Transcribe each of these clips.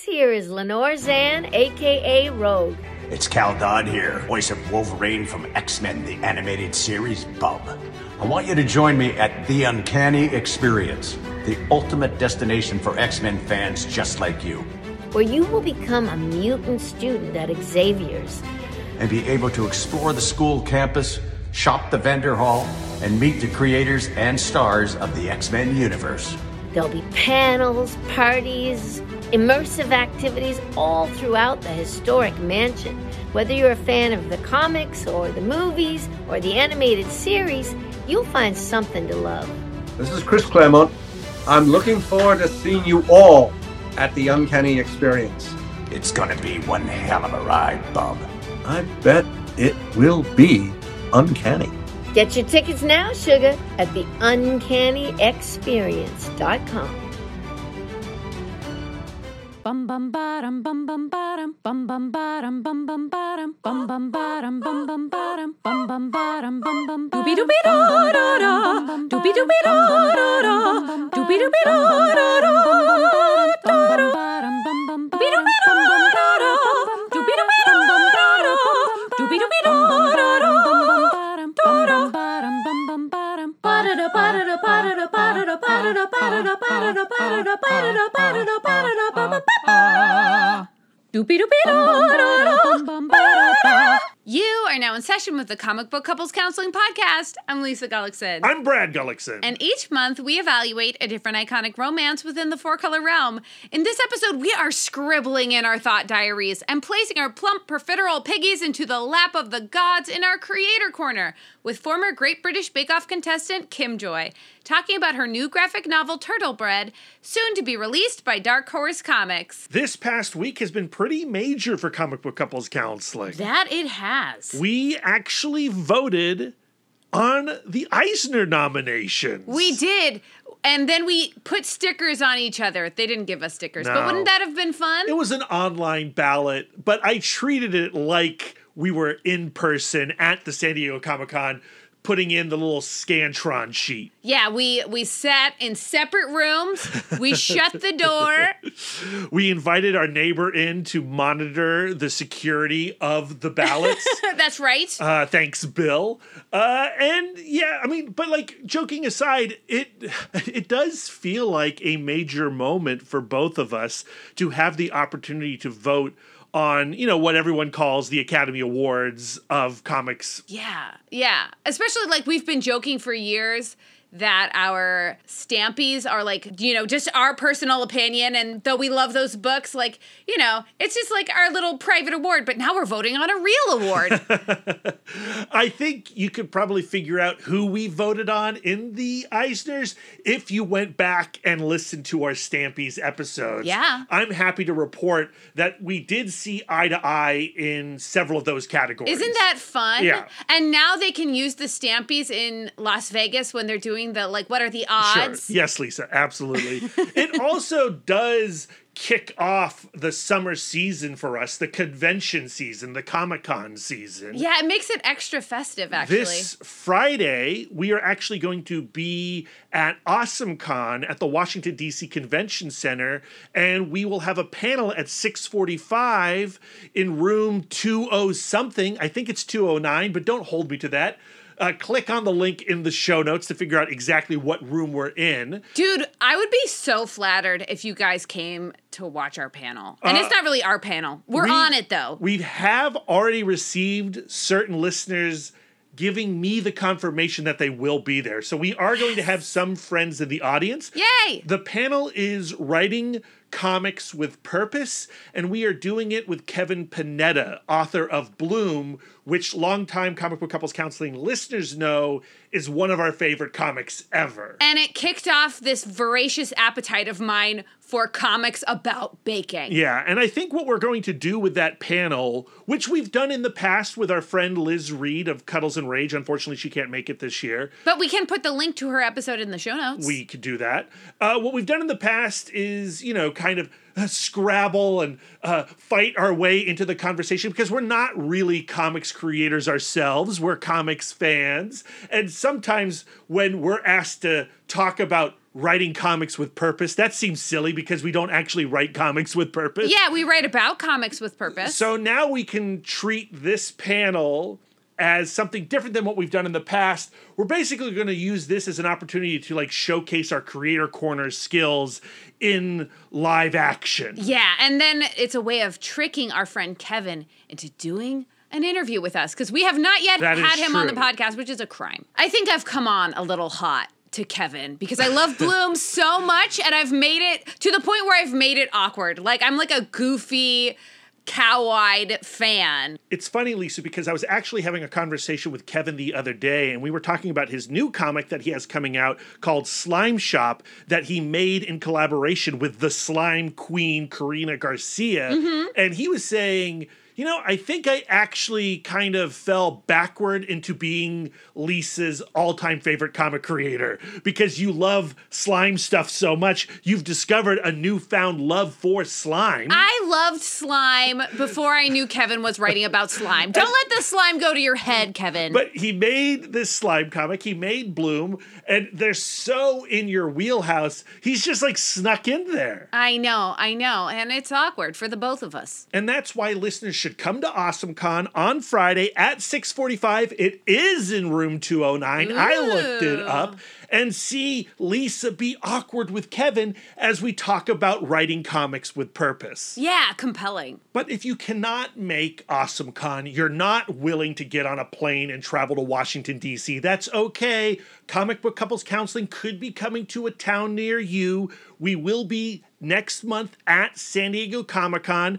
This here is Lenore Zann, aka Rogue. It's Cal Dodd here, voice of Wolverine from X Men, the animated series, Bub. I want you to join me at The Uncanny Experience, the ultimate destination for X Men fans just like you, where you will become a mutant student at Xavier's and be able to explore the school campus, shop the vendor hall, and meet the creators and stars of the X Men universe. There'll be panels, parties, immersive activities all throughout the historic mansion. Whether you're a fan of the comics or the movies or the animated series, you'll find something to love. This is Chris Claremont. I'm looking forward to seeing you all at the Uncanny Experience. It's gonna be one hell of a ride, Bob. I bet it will be uncanny. Get your tickets now, sugar, at theuncannyexperience.com. Bum bum bottom bum bum bottom bum bum bottom bum bum bottom bum bum bottom bum bum bottom bum bum bottom bum bum doobie doobie da da da doobie doobie da da da doobie doobie da da da You are now in session with the Comic Book Couples Counseling Podcast. I'm Lisa Gullickson. I'm Brad Gullickson. And each month we evaluate a different iconic romance within the four color realm. In this episode, we are scribbling in our thought diaries and placing our plump profiterole piggies into the lap of the gods in our creator corner with former Great British Bake Off contestant Kim Joy talking about her new graphic novel Turtle Bread, soon to be released by Dark Horse Comics. This past week has been pretty major for comic book couples counseling. That it has. We actually voted on the Eisner nominations. We did. And then we put stickers on each other. They didn't give us stickers, no. but wouldn't that have been fun? It was an online ballot, but I treated it like we were in person at the San Diego Comic Con putting in the little scantron sheet. Yeah, we we sat in separate rooms. We shut the door. We invited our neighbor in to monitor the security of the ballots. That's right. Uh, thanks, Bill. Uh, and yeah, I mean, but like joking aside, it it does feel like a major moment for both of us to have the opportunity to vote on you know what everyone calls the Academy Awards of comics. Yeah, yeah. Especially like we've been joking for years that our stampies are like, you know, just our personal opinion. And though we love those books, like, you know, it's just like our little private award, but now we're voting on a real award. I think you could probably figure out who we voted on in the Eisners if you went back and listened to our Stampies episodes. Yeah. I'm happy to report that we did see eye to eye in several of those categories. Isn't that fun? Yeah. And now they can use the Stampies in Las Vegas when they're doing doing the like what are the odds? Sure. Yes, Lisa, absolutely. it also does kick off the summer season for us, the convention season, the Comic Con season. Yeah, it makes it extra festive actually. This Friday, we are actually going to be at Awesome Con at the Washington DC Convention Center and we will have a panel at 6:45 in room 20 something. I think it's 209, but don't hold me to that uh, click on the link in the show notes to figure out exactly what room we're in. Dude, I would be so flattered if you guys came to watch our panel. And uh, it's not really our panel. We're we, on it though. We have already received certain listeners giving me the confirmation that they will be there. So we are going to have some friends in the audience. Yay! The panel is writing comics with purpose, and we are doing it with Kevin Panetta, author of Bloom, which longtime comic book couples counseling listeners know is one of our favorite comics ever. And it kicked off this voracious appetite of mine for comics about baking. Yeah, and I think what we're going to do with that panel, which we've done in the past with our friend Liz Reed of Cuddles and Rage, unfortunately she can't make it this year. But we can put the link to her episode in the show notes. We could do that. Uh, what we've done in the past is, you know, kind of uh, scrabble and uh, fight our way into the conversation because we're not really comics creators ourselves. We're comics fans. And sometimes when we're asked to talk about writing comics with purpose. That seems silly because we don't actually write comics with purpose. Yeah, we write about comics with purpose. So now we can treat this panel as something different than what we've done in the past. We're basically going to use this as an opportunity to like showcase our creator corner skills in live action. yeah, and then it's a way of tricking our friend Kevin into doing an interview with us because we have not yet That had him on the podcast, which is a crime. I think I've come on a little hot to Kevin because I love Bloom so much and I've made it to the point where I've made it awkward. Like I'm like a goofy cow-eyed fan. It's funny, Lisa, because I was actually having a conversation with Kevin the other day, and we were talking about his new comic that he has coming out called Slime Shop that he made in collaboration with the slime queen, Karina Garcia. Mm-hmm. And he was saying, you know, I think I actually kind of fell backward into being Lisa's all time favorite comic creator because you love slime stuff so much. You've discovered a newfound love for slime. I loved slime before I knew Kevin was writing about slime. Don't let the slime go to your head, Kevin. But he made this slime comic. He made Bloom, and they're so in your wheelhouse. He's just like snuck in there. I know, I know, and it's awkward for the both of us. And that's why listeners should come to AwesomeCon on Friday at 6:45. It is in room 209. I looked it up and see Lisa be awkward with Kevin as we talk about writing comics with purpose. Yeah, compelling. But if you cannot make AwesomeCon, you're not willing to get on a plane and travel to Washington, D.C., that's okay. Comic Book Couples Counseling could be coming to a town near you. We will be next month at San Diego Comic Con.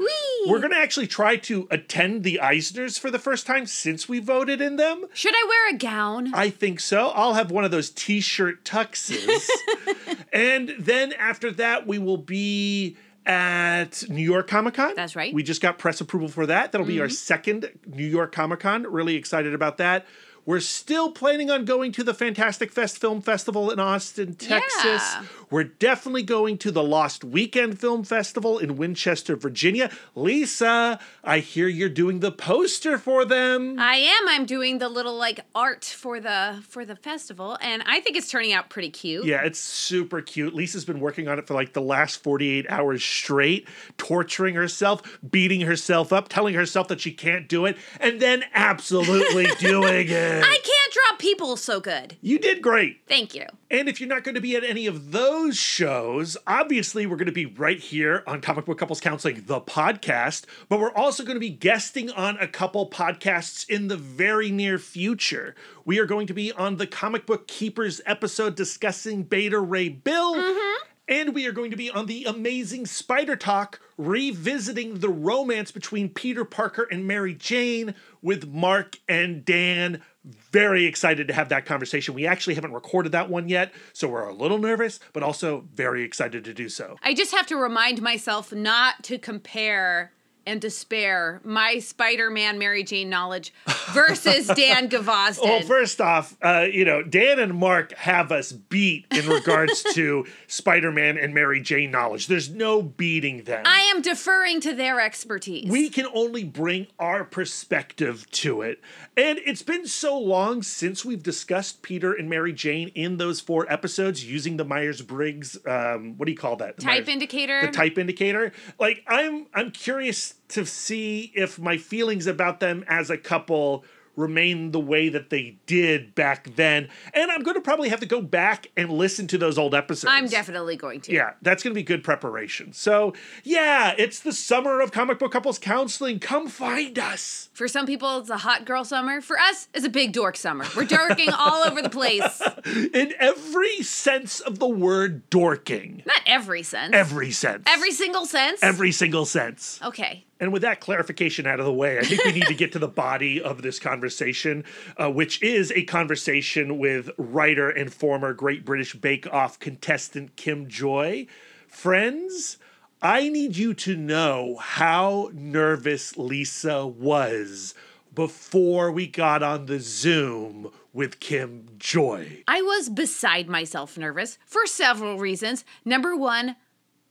We're going to actually try to attend the Eisners for the first time since we voted in them. Should I wear a gown? I think so. I'll have one of those t-shirt tuxes. and then after that we will be at New York Comic Con. That's right. We just got press approval for that. That'll be our mm-hmm. second New York Comic Con. Really excited about that. We're still planning on going to the Fantastic Fest Film Festival in Austin, Texas. Yeah. We're definitely going to the Lost Weekend Film Festival in Winchester, Virginia. Lisa, I hear you're doing the poster for them. I am. I'm doing the little like art for the for the festival, and I think it's turning out pretty cute. Yeah, it's super cute. Lisa's been working on it for like the last 48 hours straight, torturing herself, beating herself up, telling herself that she can't do it, and then absolutely doing it. I can't draw people so good. You did great. Thank you. And if you're not going to be at any of those shows, obviously we're going to be right here on Comic Book Couples Counseling, the podcast, but we're also going to be guesting on a couple podcasts in the very near future. We are going to be on the Comic Book Keepers episode discussing Beta Ray Bill. Mm-hmm. And we are going to be on the amazing Spider Talk, revisiting the romance between Peter Parker and Mary Jane with Mark and Dan. Very excited to have that conversation. We actually haven't recorded that one yet, so we're a little nervous, but also very excited to do so. I just have to remind myself not to compare and despair my Spider-Man Mary Jane knowledge versus Dan Gvozden. Well, first off, uh, you know, Dan and Mark have us beat in regards to Spider Man and Mary Jane knowledge. There's no beating them. I am deferring to their expertise. we can only bring our perspective to it. And it's been so long since we've discussed Peter and Mary Jane in those four episodes using the Myers Briggs, um, what do you call that? The type Myers- indicator. the type indicator. Like I'm I'm curious to see if my feelings about them as a couple remain the way that they did back then. And I'm going to probably have to go back and listen to those old episodes. I'm definitely going to. Yeah, that's going to be good preparation. So, yeah, it's the summer of comic book couples counseling. Come find us. For some people, it's a hot girl summer. For us, it's a big dork summer. We're dorking all over the place. In every sense of the word dorking. Not every sense. Every sense. Every single sense. every single sense. Okay. And with that clarification out of the way, I think we need to get to the body of this conversation, uh, which is a conversation with writer and former Great British Bake Off contestant Kim Joy. Friends, I need you to know how nervous Lisa was before we got on the Zoom with Kim Joy. I was beside myself nervous for several reasons. Number one,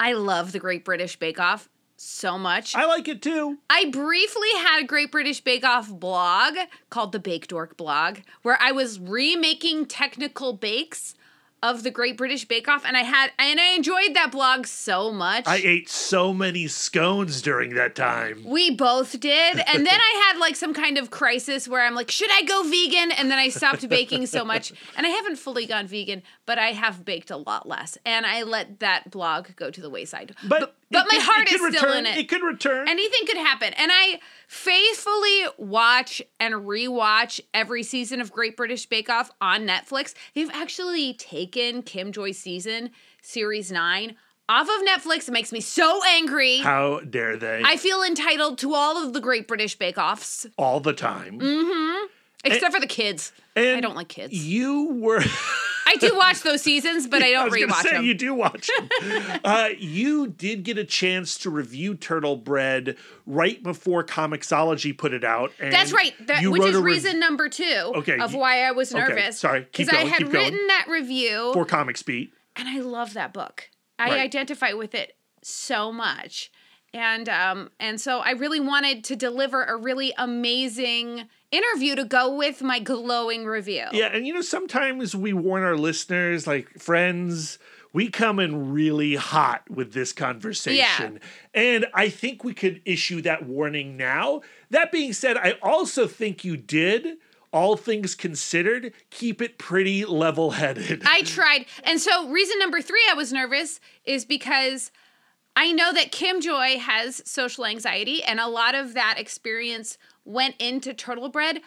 I love the Great British Bake Off so much. I like it too. I briefly had a Great British Bake Off blog called the Bake Dork blog, where I was remaking technical bakes of the Great British Bake Off, and I had and I enjoyed that blog so much. I ate so many scones during that time. we both did. And then I had like some kind of crisis where I'm like, should I go vegan? And then I stopped baking so much. And I haven't fully gone vegan, but I have baked a lot less. And I let that blog go to the wayside. But but it my could- heart is still return. in it. It could return. Anything could happen. And I faithfully watch and rewatch every season of Great British Bake Off on Netflix. They've actually taken Kim Joy's season, series nine, off of Netflix. It makes me so angry. How dare they? I feel entitled to all of the Great British Bake Offs, all the time. Mm-hmm. except for the kids. and I don't like kids. You were. I do watch those seasons, but I I don't was rewatch say them. you do watch them. uh, you did get a chance to review Turtle Bread right before Comixology put it out. And That's right. That, which is rev- reason number two Okay, of you- why I was okay, nervous. sorry. Because I had keep going. written that review for Comics Beat. and I love that book. I Right. identify with it so much. And um and so I really wanted to deliver a really amazing interview to go with my glowing review. Yeah, and you know, sometimes we warn our listeners, like friends, we come in really hot with this conversation. Yeah. And I think we could issue that warning now. That being said, I also think you did, all things considered, keep it pretty level headed. I tried. And so reason number 3 I was nervous is because I know that Kim Joy has social anxiety and a lot of that experience went into Turtle Bread.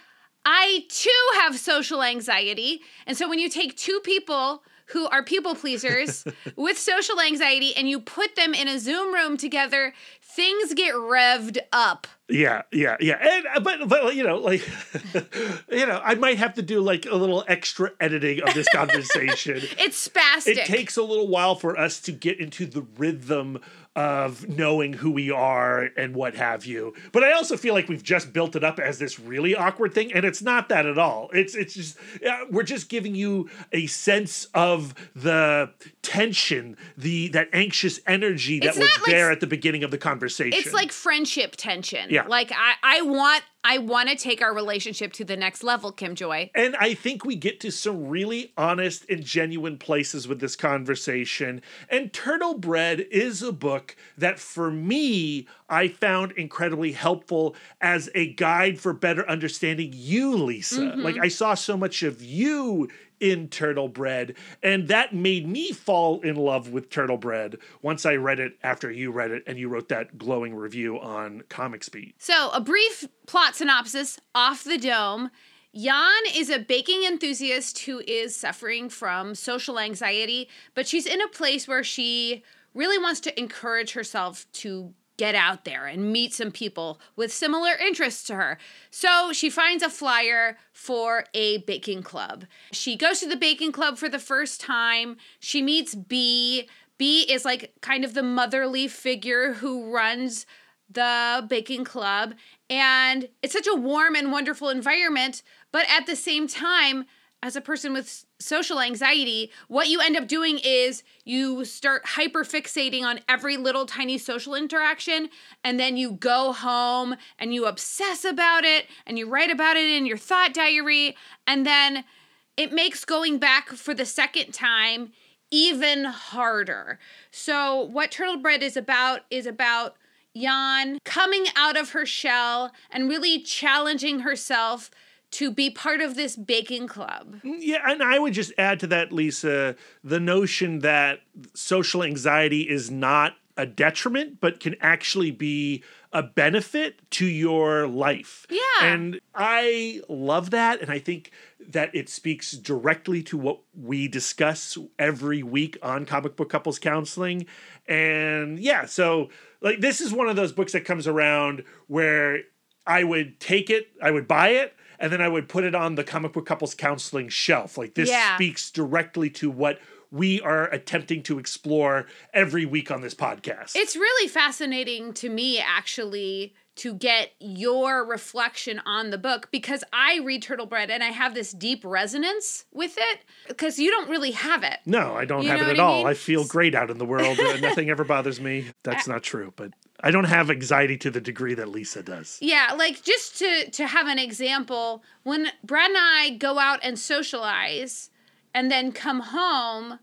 I too have social anxiety. And so when you take two people who are people pleasers with social anxiety and you put them in a Zoom room together, things get revved up. Yeah, yeah, yeah. And uh, but but you know, like you know, I might have to do like a little extra editing of this conversation. It's spastic. it takes a little while for us to get into the rhythm of knowing who we are and what have you. But I also feel like we've just built it up as this really awkward thing, and it's not that at all. It's it's just uh, we're just giving you a sense of the tension, the that anxious energy that It's was like there at the beginning of the conversation. It's like friendship tension. Yeah. Like I, I want I want to take our relationship to the next level, Kim Joy. And I think we get to some really honest and genuine places with this conversation. And Turtle Bread is a book that, for me, I found incredibly helpful as a guide for better understanding you, Lisa. Mm-hmm. Like, I saw so much of you in Turtle Bread, and that made me fall in love with Turtle Bread once I read it after you read it and you wrote that glowing review on Comics Beat. So, a brief plot synopsis off the dome. Jan is a baking enthusiast who is suffering from social anxiety, but she's in a place where she really wants to encourage herself to get out there and meet some people with similar interests to her. So she finds a flyer for a baking club. She goes to the baking club for the first time. She meets B. B is like kind of the motherly figure who runs the baking club and it's such a warm and wonderful environment but at the same time as a person with social anxiety what you end up doing is you start hyper fixating on every little tiny social interaction and then you go home and you obsess about it and you write about it in your thought diary and then it makes going back for the second time even harder. So what Turtle Bread is about is about Jan coming out of her shell and really challenging herself to be part of this baking club. Yeah, and I would just add to that, Lisa, the notion that social anxiety is not a detriment, but can actually be a benefit to your life. Yeah. And I love that. And I think that it speaks directly to what we discuss every week on Comic Book Couples Counseling. And yeah, so like this is one of those books that comes around where I would take it, I would buy it, and then I would put it on the comic book couples counseling shelf. Like this Yeah. speaks directly to what we are attempting to explore every week on this podcast. It's really fascinating to me actually to get your reflection on the book because I read Turtle Bread and I have this deep resonance with it because you don't really have it. no, I don't You have it at I all. mean? I feel great out in the world. Nothing ever bothers me. That's not true, but I don't have anxiety to the degree that Lisa does. Yeah, like just to to have an example, when Brad and I go out and socialize, and then come home,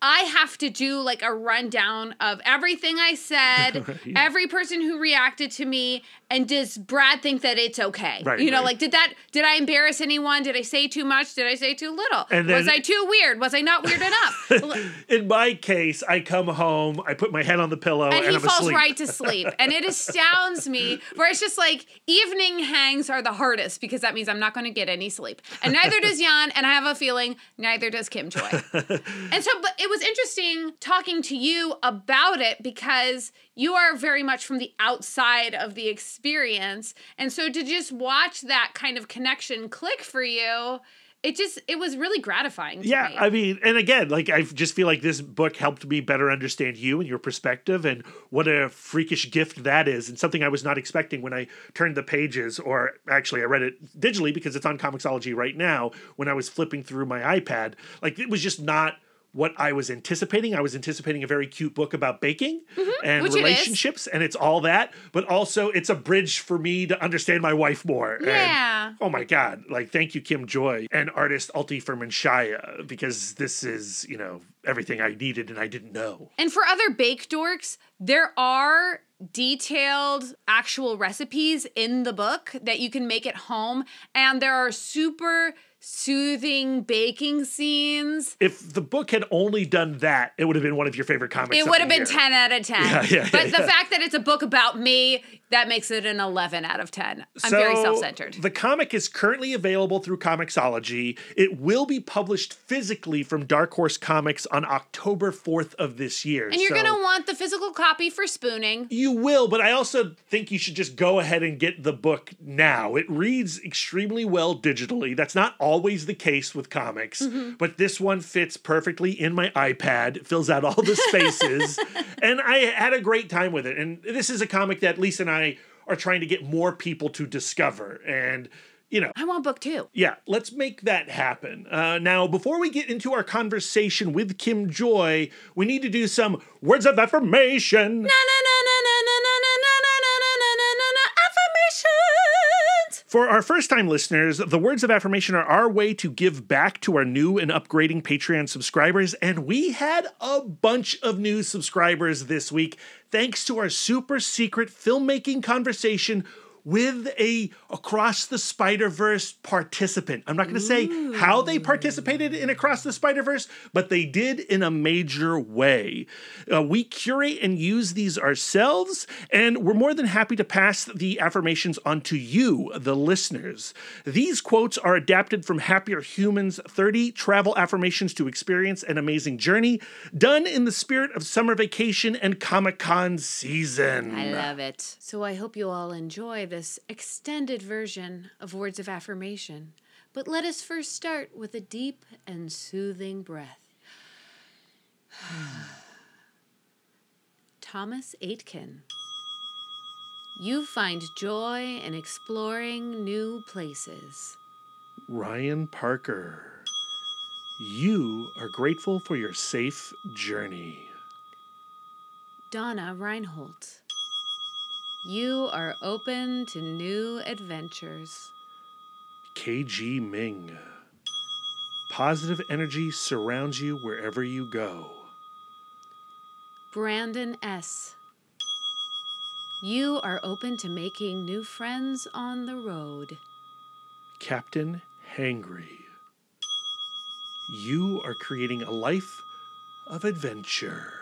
I have to do like a rundown of everything I said, every person who reacted to me, and does Brad think that it's okay? Right, you know, right. like did that did I embarrass anyone? Did I say too much? Did I say too little? And then, was I too weird? Was I not weird enough? In my case, I come home, I put my head on the pillow, and, and he I'm falls asleep. right to sleep. And it astounds me where it's just like evening hangs are the hardest because that means I'm not going to get any sleep. And neither does Jan, and I have a feeling neither does Kim Joy. and so, but it was interesting talking to you about it because you are very much from the outside of the experience. And so to just watch that kind of connection click for you, it just, it was really gratifying. To Yeah, me. I mean, and again, like I just feel like this book helped me better understand you and your perspective, and what a freakish gift that is, and something I was not expecting when I turned the pages, or actually, I read it digitally because it's on Comixology right now. When I was flipping through my iPad, like it was just not what I was anticipating. I was anticipating a very cute book about baking and Mm-hmm. It is. relationships, and it's all that, but also it's a bridge for me to understand my wife more. And Yeah. oh my god like thank you kim joy and artist alti Shaya because this is you know everything i needed and i didn't know And for other bake dorks, there are detailed actual recipes in the book that you can make at home, and there are super soothing baking scenes. if the book had only done that it would have been one of your favorite comics It would have been year. 10 out of 10. Yeah, yeah, but yeah, the fact that it's a book about me, that makes it an 11 out of 10. I'm very self centered. The comic is currently available through Comixology. It will be published physically from Dark Horse Comics on October 4th of this year. And you're So- going to want the physical copy for spooning. You will, but I also think you should just go ahead and get the book now. It reads extremely well digitally. That's not always the case with comics, mm-hmm. but this one fits perfectly in my iPad, It fills out all the spaces, and I had a great time with it. And this is a comic that Lisa and I are trying to get more people to discover. And, you know, I want book two. yeah, let's make that happen. Uh, now, before we get into our conversation with Kim Joy, we need to do some words of affirmation. Na, na, na, na, na, na, For our first time listeners, the words of affirmation are our way to give back to our new and upgrading Patreon subscribers. And we had a bunch of new subscribers this week, thanks to our super secret filmmaking conversation with a across the spider-verse participant. I'm not going to say how they participated in across the spider-verse but they did in a major way. Uh, we curate and use these ourselves and we're more than happy to pass the affirmations on to you the listeners. These quotes are adapted from happier humans 30 travel affirmations to experience an amazing journey done in the spirit of summer vacation and comic-con season. I love it. So I hope you all enjoy this extended version of words of affirmation. But let us first start with a deep and soothing breath. Thomas Aitken. You find joy in exploring new places. Ryan Parker, you are grateful for your safe journey. Donna Reinholdt. You are open to new adventures. KG Ming, positive energy surrounds you wherever you go. Brandon S. You are open to making new friends on the road. Captain Hangry, you are creating a life of adventure.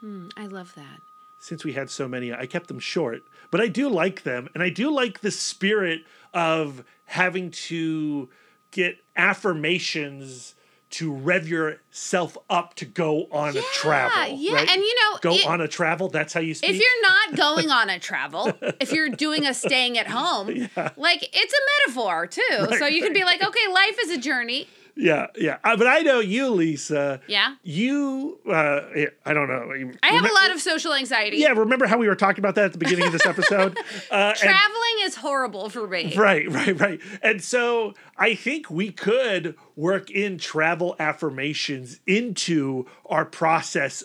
Hmm, I love that. Since we had so many, I kept them short, but I do like them. And I do like the spirit of having to get affirmations to rev yourself up to go on a travel. yeah, right? and you know, go it- on a travel. That's how you speak. If you're not going on a travel, if you're doing a staying at home, like it's a metaphor too. so you can be like, okay, life is a journey. Yeah, yeah. Uh, but I know you, Lisa. Yeah. You, uh, I don't know. I have a lot of social anxiety. Yeah, remember how we were talking about that at the beginning of this episode? Uh, and- Traveling is horrible for me. Right, right, right. And so I think we could work in travel affirmations into our process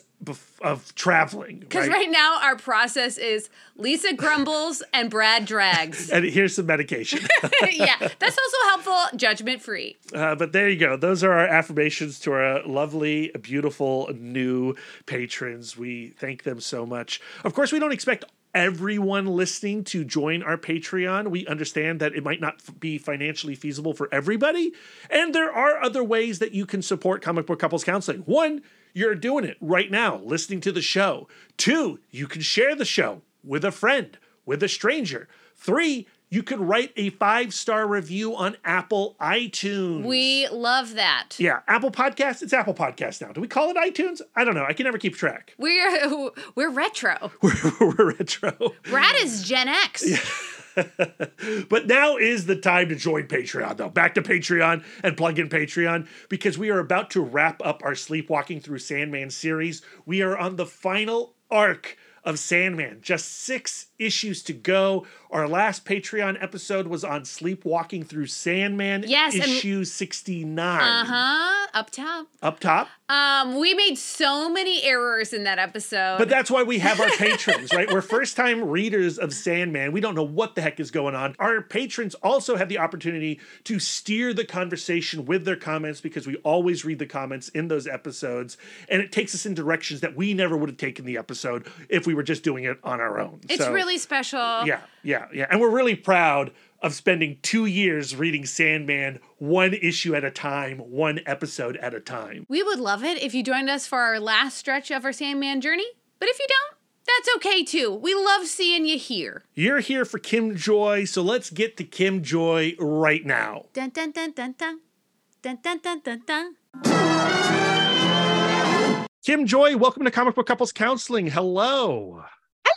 of traveling. Because right? now our process is Lisa grumbles and Brad drags. And here's some medication. yeah, that's also helpful, judgment free. Uh, but there you go. Those are our affirmations to our lovely, beautiful new patrons. We thank them so much. Of course, we don't expect everyone listening to join our Patreon. We understand that it might not f- be financially feasible for everybody. And there are other ways that you can support comic book couples counseling. One, you're doing it right now, listening to the show. Two, you can share the show with a friend, with a stranger. Three, you could write a five star review on Apple iTunes. We love that. yeah, Apple Podcast. It's Apple Podcast now. Do we call it iTunes? I don't know. I can never keep track. We're we're retro. We're, we're retro. Brad is Gen X. but now is the time to join Patreon, though. Back to Patreon and plug in Patreon because we are about to wrap up our Sleepwalking Through Sandman series. We are on the final arc of Sandman, just six issues to go. Our last Patreon episode was on Sleepwalking Through Sandman, Yes, and- issue 69. Uh huh. Up top. Up top. Um, we made so many errors in that episode. But that's why we have our patrons, right? We're first time readers of Sandman. We don't know what the heck is going on. Our patrons also have the opportunity to steer the conversation with their comments because we always read the comments in those episodes. And it takes us in directions that we never would have taken the episode if we were just doing it on our own. it's So, really special. Yeah, yeah, yeah. And we're really proud of spending two years reading Sandman one issue at a time, one episode at a time. We would love it if you joined us for our last stretch of our Sandman journey. But if you don't, that's okay too. We love seeing you here. You're here for Kim Joy, so let's get to Kim Joy right now. Dun dun dun dun dun. Dun dun dun dun dun. Kim Joy, welcome to Comic Book Couples Counseling. Hello.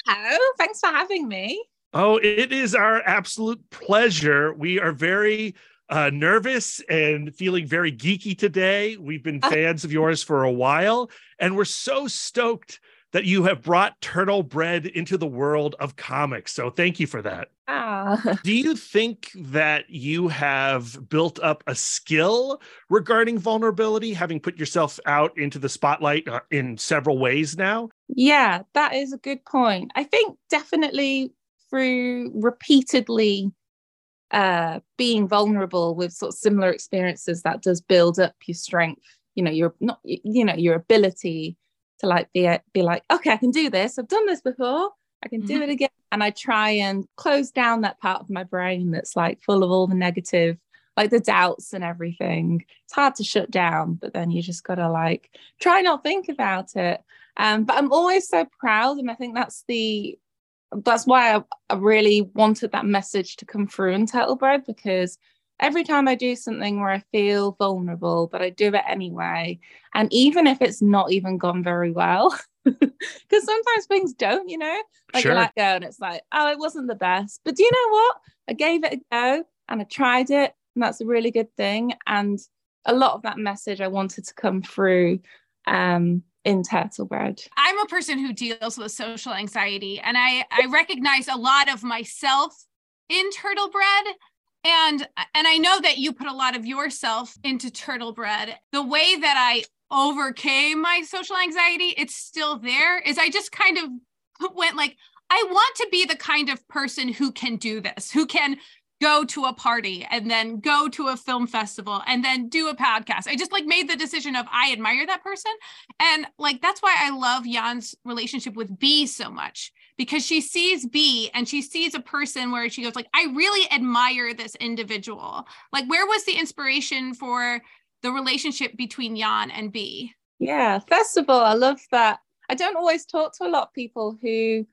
Hello, thanks for having me. Oh, it is our absolute pleasure. We are very uh, nervous and feeling very geeky today. We've been fans of yours for a while, and we're so stoked that you have brought Turtle Bread into the world of comics. So thank you for that. Ah, Do you think that you have built up a skill regarding vulnerability, having put yourself out into the spotlight uh, in several ways now? yeah, that is a good point. I think definitely through repeatedly uh, being vulnerable with sort of similar experiences, that does build up your strength. You know, your not you know your ability to like be be like, okay, I can do this. I've done this before. I can do it again. And I try and close down that part of my brain that's like full of all the negative, like the doubts and everything. It's hard to shut down, but then you just gotta like try not think about it. Um, but I'm always so proud, and I think that's the that's why I, I really wanted that message to come through in Turtle Bread because every time I do something where I feel vulnerable, but I do it anyway, and even if it's not even gone very well, because sometimes things don't, you know, like Sure. you let go and it's like, oh, it wasn't the best, but do you know what? I gave it a go and I tried it, and that's a really good thing. And a lot of that message I wanted to come through um, in Turtle Bread. I'm a person who deals with social anxiety and I I recognize a lot of myself in turtle bread and and I know that you put a lot of yourself into turtle bread. The way that I overcame my social anxiety, it's still there is I just kind of went like I want to be the kind of person who can do this, who can go to a party and then go to a film festival and then do a podcast. I just like made the decision of I admire that person and like that's why I love Jan's relationship with B so much because she sees B and she sees a person where she goes like I really admire this individual. Like where was the inspiration for the relationship between Jan and B? Yeah, first of all, I love that. I don't always talk to a lot of people who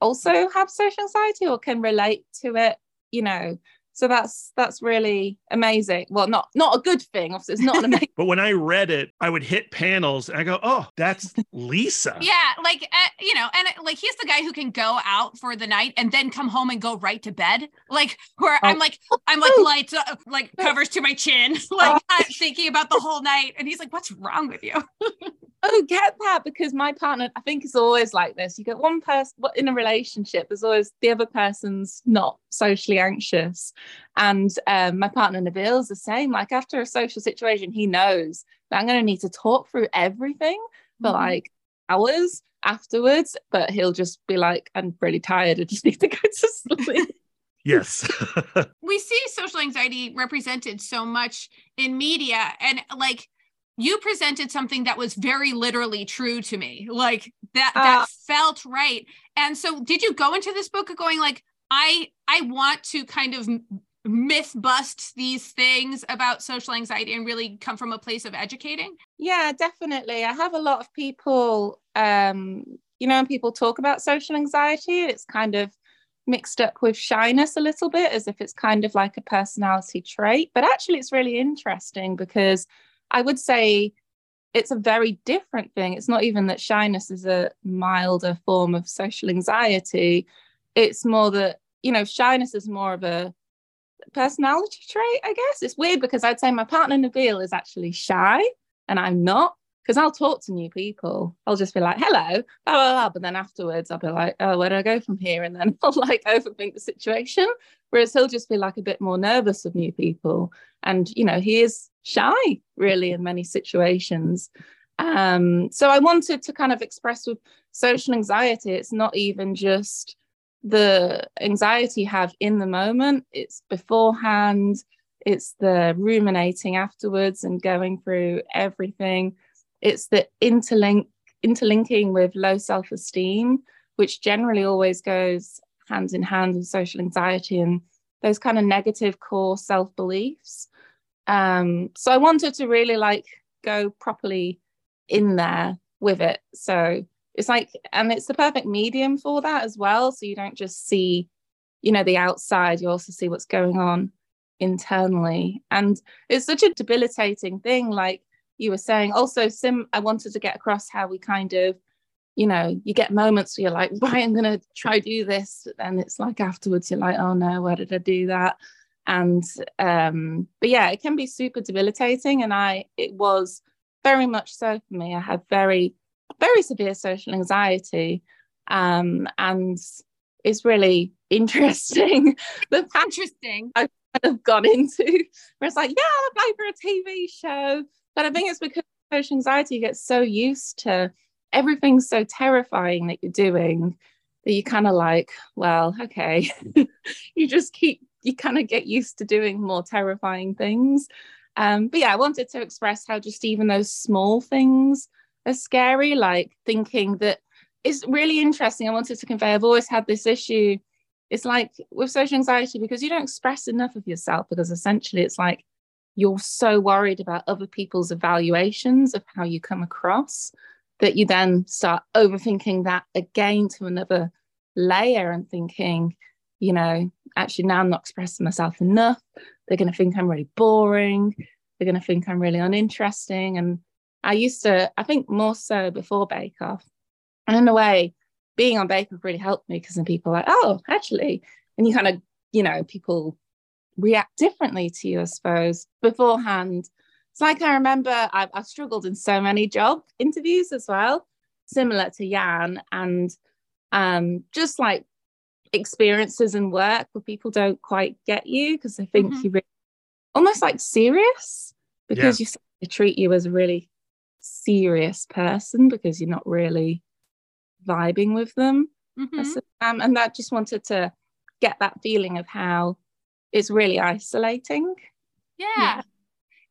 also have social anxiety or can relate to it, you know. So that's that's really amazing. Well, not not a good thing. Obviously, it's not an amazing. But when I read it, I would hit panels and I go, oh, that's Lisa. Yeah, like uh, you know, and uh, like he's the guy who can go out for the night and then come home and go right to bed. Like where I'm like I'm like lights uh, like covers to my chin, like I'm thinking about the whole night, and he's like, "What's wrong with you?" Oh, get that because my partner, I think, is always like this. You get one person in a relationship. There's always the other person's not socially anxious, and um, my partner Nabil's the same. Like after a social situation, he knows that I'm going to need to talk through everything for Mhm. like hours afterwards, but he'll just be like, I'm really tired. I just need to go to sleep. Yes. we see social anxiety represented so much in media and like you presented something that was very literally true to me like that that Uh, felt right and so did you go into this book going like i i want to kind of myth bust these things about social anxiety and really come from a place of educating Yeah, definitely. I have a lot of people, um, you know, when people talk about social anxiety, it's kind of mixed up with shyness a little bit, as if it's kind of like a personality trait. But actually, it's really interesting because I would say it's a very different thing. It's not even that shyness is a milder form of social anxiety. It's more that, you know, shyness is more of a personality trait, I guess. It's weird because I'd say my partner Nabil is actually shy and I'm not because I'll talk to new people. I'll just be like, hello, blah, blah, blah. But then afterwards, I'll be like, oh, where do I go from here? And then I'll like overthink the situation. Whereas he'll just be like a bit more nervous of new people. And, you know, he is shy really in many situations. Um, so I wanted to kind of express with social anxiety, it's not even just the anxiety you have in the moment, it's beforehand, it's the ruminating afterwards and going through everything it's the interlink interlinking with low self-esteem which generally always goes hand in hand with social anxiety and those kind of negative core self-beliefs. Um so i wanted to really like go properly in there with it. So it's like and it's the perfect medium for that as well. So you don't just see you know the outside you also see what's going on internally. And it's such a debilitating thing like you were saying. Also sim i wanted to get across how we kind of you know you get moments where you're like right i'm gonna try do this? And it's like afterwards you're like oh no why did i do that? And um but yeah it can be super debilitating. And i it was very much so for me. I had very very severe social anxiety um and it's really interesting the interesting. Kind of gone into where it's like yeah i'll apply for a tv show but i think it's because social anxiety you get so used to everything's so terrifying that you're doing that you kind of like well okay. You just keep you kind of get used to doing more terrifying things. Um but yeah i wanted to express how just even those small things are scary like thinking that it's really interesting. I wanted to convey i've always had this issue. It's like with social anxiety because you don't express enough of yourself because essentially it's like you're so worried about other people's evaluations of how you come across that you then start overthinking that again to another layer and thinking you know actually now i'm not expressing myself enough. They're going to think i'm really boring. They're going to think i'm really uninteresting. And i used to i think more so before bake off. And in a way being on bake off really helped me because then people are like oh actually and you kind of you know people react differently to you i suppose beforehand it's like i remember I've, I've struggled in so many job interviews as well similar to jan and um just like experiences in work where people don't quite get you because they think Mhm. you're really, almost like serious because Yeah. you they treat you as a really serious person because you're not really vibing with them Mhm. um, and that just wanted to get that feeling of how it's really isolating Yeah.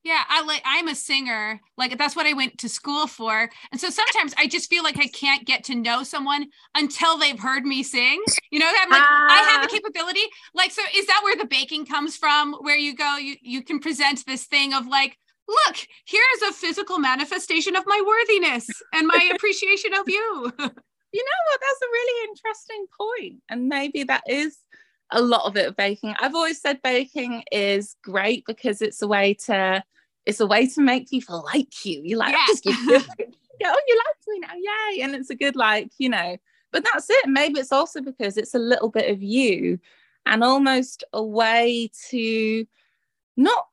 Yeah, I like I'm a singer. Like that's what I went to school for. And so sometimes I just feel like I can't get to know someone until they've heard me sing. You know, I'm like I have Ah. the capability. Like so is that where the baking comes from where you go you you can present this thing of like look, here's a physical manifestation of my worthiness and my appreciation of you. you know what that's a really interesting point and maybe that is a lot of it of baking. I've always said baking is great because it's a way to it's a way to make people like you. You like Yeah. just give you go oh you like me now yay. And it's a good like you know but that's it. Maybe it's also because it's a little bit of you and almost a way to not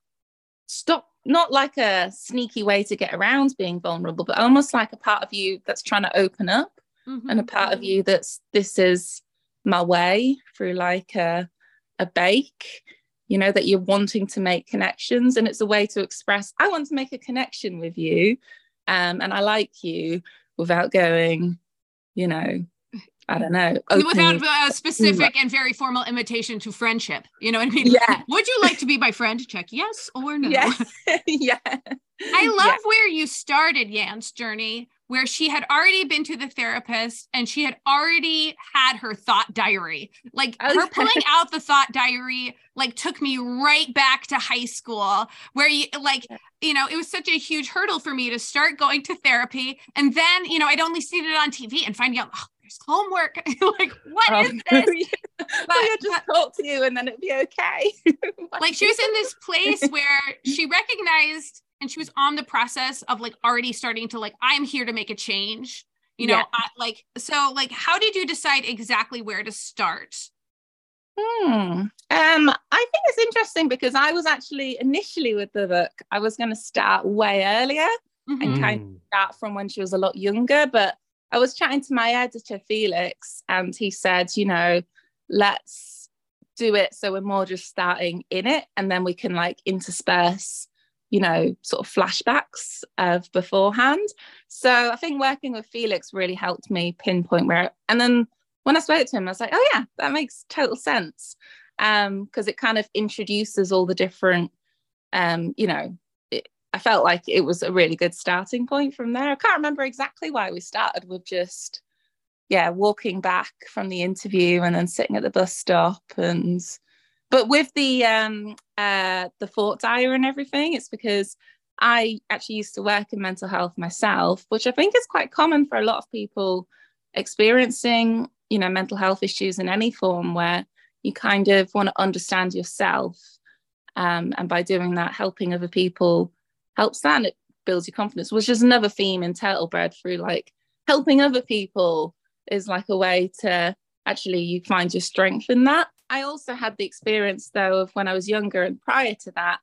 stop not like a sneaky way to get around being vulnerable but almost like a part of you that's trying to open up mm-hmm. and a part of mm-hmm. you that's this is my way through like a, a bake you know that you're wanting to make connections and it's a way to express i want to make a connection with you um, and i like you without going, you know, I don't know. Without a specific and very formal invitation to friendship. You know what I mean? Yeah. Would you like to be my friend? Check yes or no. yeah, yeah. I love where you started Yan's journey, where she had already been to the therapist and she had already had her thought diary. Like Oh, her pulling out the thought diary, like took me right back to high school, where you like, you know, it was such a huge hurdle for me to start going to therapy. And then, you know, I'd only seen it on TV and finding out, oh, there's homework. like, what is Um, this? yeah. well, yeah, just talk to you and then it'd be okay. like she was in this place where she recognized and she was on the process of like already starting to like i'm here to make a change you know Yeah. I, like so like how did you decide exactly where to start Hmm. Um, I think it's interesting because I was actually initially with the book, I was going to start way earlier Mhm. and kind of Mm. start from when she was a lot younger. But I was chatting to my editor, Felix, and he said, you know, let's do it so we're more just starting in it and then we can like intersperse, you know, sort of flashbacks of beforehand. So I think working with Felix really helped me pinpoint where, and then when I spoke to him, I was like, oh yeah, that makes total sense. Um, because it kind of introduces all the different um, you know, it, I felt like it was a really good starting point from there. I can't remember exactly why we started with just yeah, walking back from the interview and then sitting at the bus stop and but with the um uh the thought diary and everything, it's because I actually used to work in mental health myself, which I think is quite common for a lot of people experiencing, you know, mental health issues in any form where you kind of want to understand yourself. Um, and by doing that, helping other people helps that and it builds your confidence, which is another theme in Turtle Bread through like helping other people is like a way to actually you find your strength in that. I also had the experience though of when I was younger and prior to that,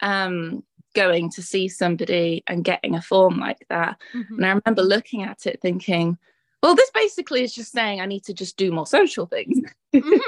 um, going to see somebody and getting a form like that. Mhm. And I remember looking at it thinking, well, this basically is just saying I need to just do more social things. Mhm.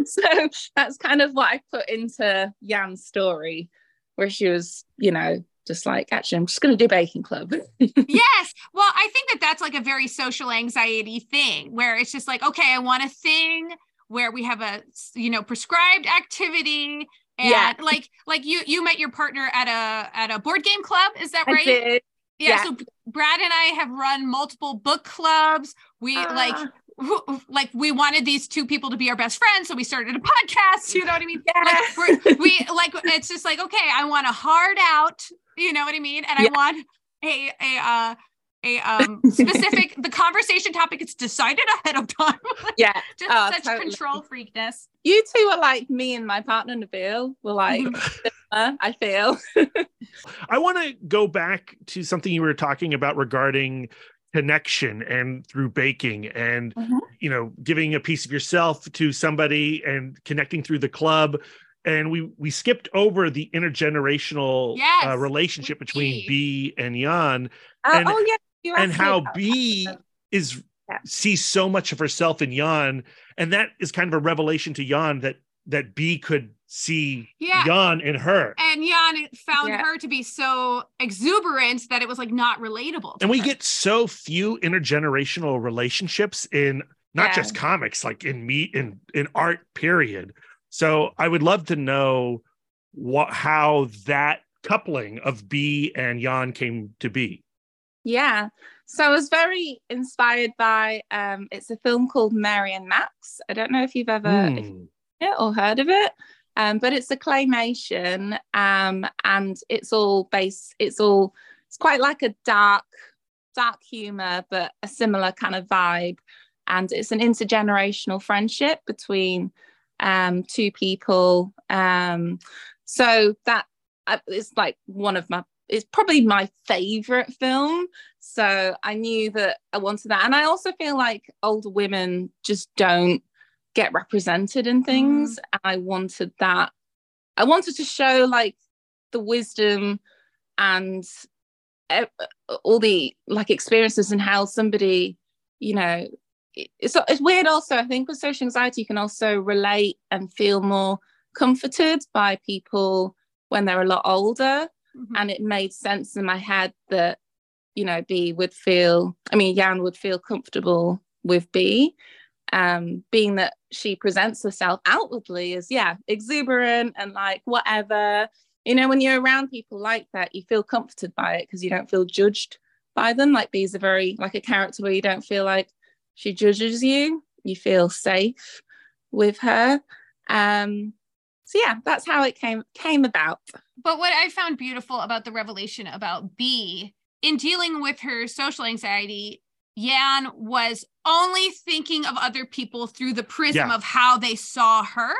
so that's kind of what I put into Jan's story, where she was, you know, just like, actually, I'm just going to do baking club. yes well i think that that's like a very social anxiety thing where it's just like okay i want a thing where we have a you know prescribed activity and Yeah. like like you you met your partner at a at a board game club is that right yeah, yeah. so Brad and I have run multiple book clubs. We like Ah. like we wanted these two people to be our best friends, so we started a podcast. You know what I mean? Yeah. Like we like it's just like okay, I want a hard out. You know what I mean? And I want a a uh, a um specific the conversation topic is decided ahead of time. yeah. just Oh, such totally. control freakness. You two are like me and my partner Nabil. We're like, I feel. I want to go back to something you were talking about regarding connection and through baking and Mhm. you know giving a piece of yourself to somebody and connecting through the club and we we skipped over the intergenerational Yes, uh, relationship between B. B and Jan Uh, And- oh, yeah. You and how B that. is Yeah. sees so much of herself in Jan and that is kind of a revelation to Jan that that B could see Yeah. Jan in her And Jan found Yeah. her to be so exuberant that it was like not relatable. to and we her. get so few intergenerational relationships in not Yeah. just comics like in meat in in art period so i would love to know what how that coupling of b and jan came to be Yeah. So I was very inspired by um it's a film called Mary and Max. I don't know if you've ever if it or heard of it. Um, but it's a claymation um, and it's all based, it's all, it's quite like a dark, dark humor, but a similar kind of vibe. And it's an intergenerational friendship between um, two people. Um, so that uh, is like one of my, it's probably my favorite film. So I knew that I wanted that. And I also feel like older women just don't get represented in things mm. and i wanted that i wanted to show like the wisdom and all the like experiences and how somebody you know it- it's it's weird also i think with social anxiety you can also relate and feel more comforted by people when they're a lot older Mhm. and it made sense in my head that you know, B would feel, I mean, Jan would feel comfortable with B, um, being that she presents herself outwardly as, yeah, exuberant and like whatever. You know, when you're around people like that, you feel comforted by it because you don't feel judged by them. Like B's a very, like a character where you don't feel like she judges you, you feel safe with her. Um, so yeah, that's how it came came about. But what I found beautiful about the revelation about B in dealing with her social anxiety, Yan was only thinking of other people through the prism Yeah. of how they saw her.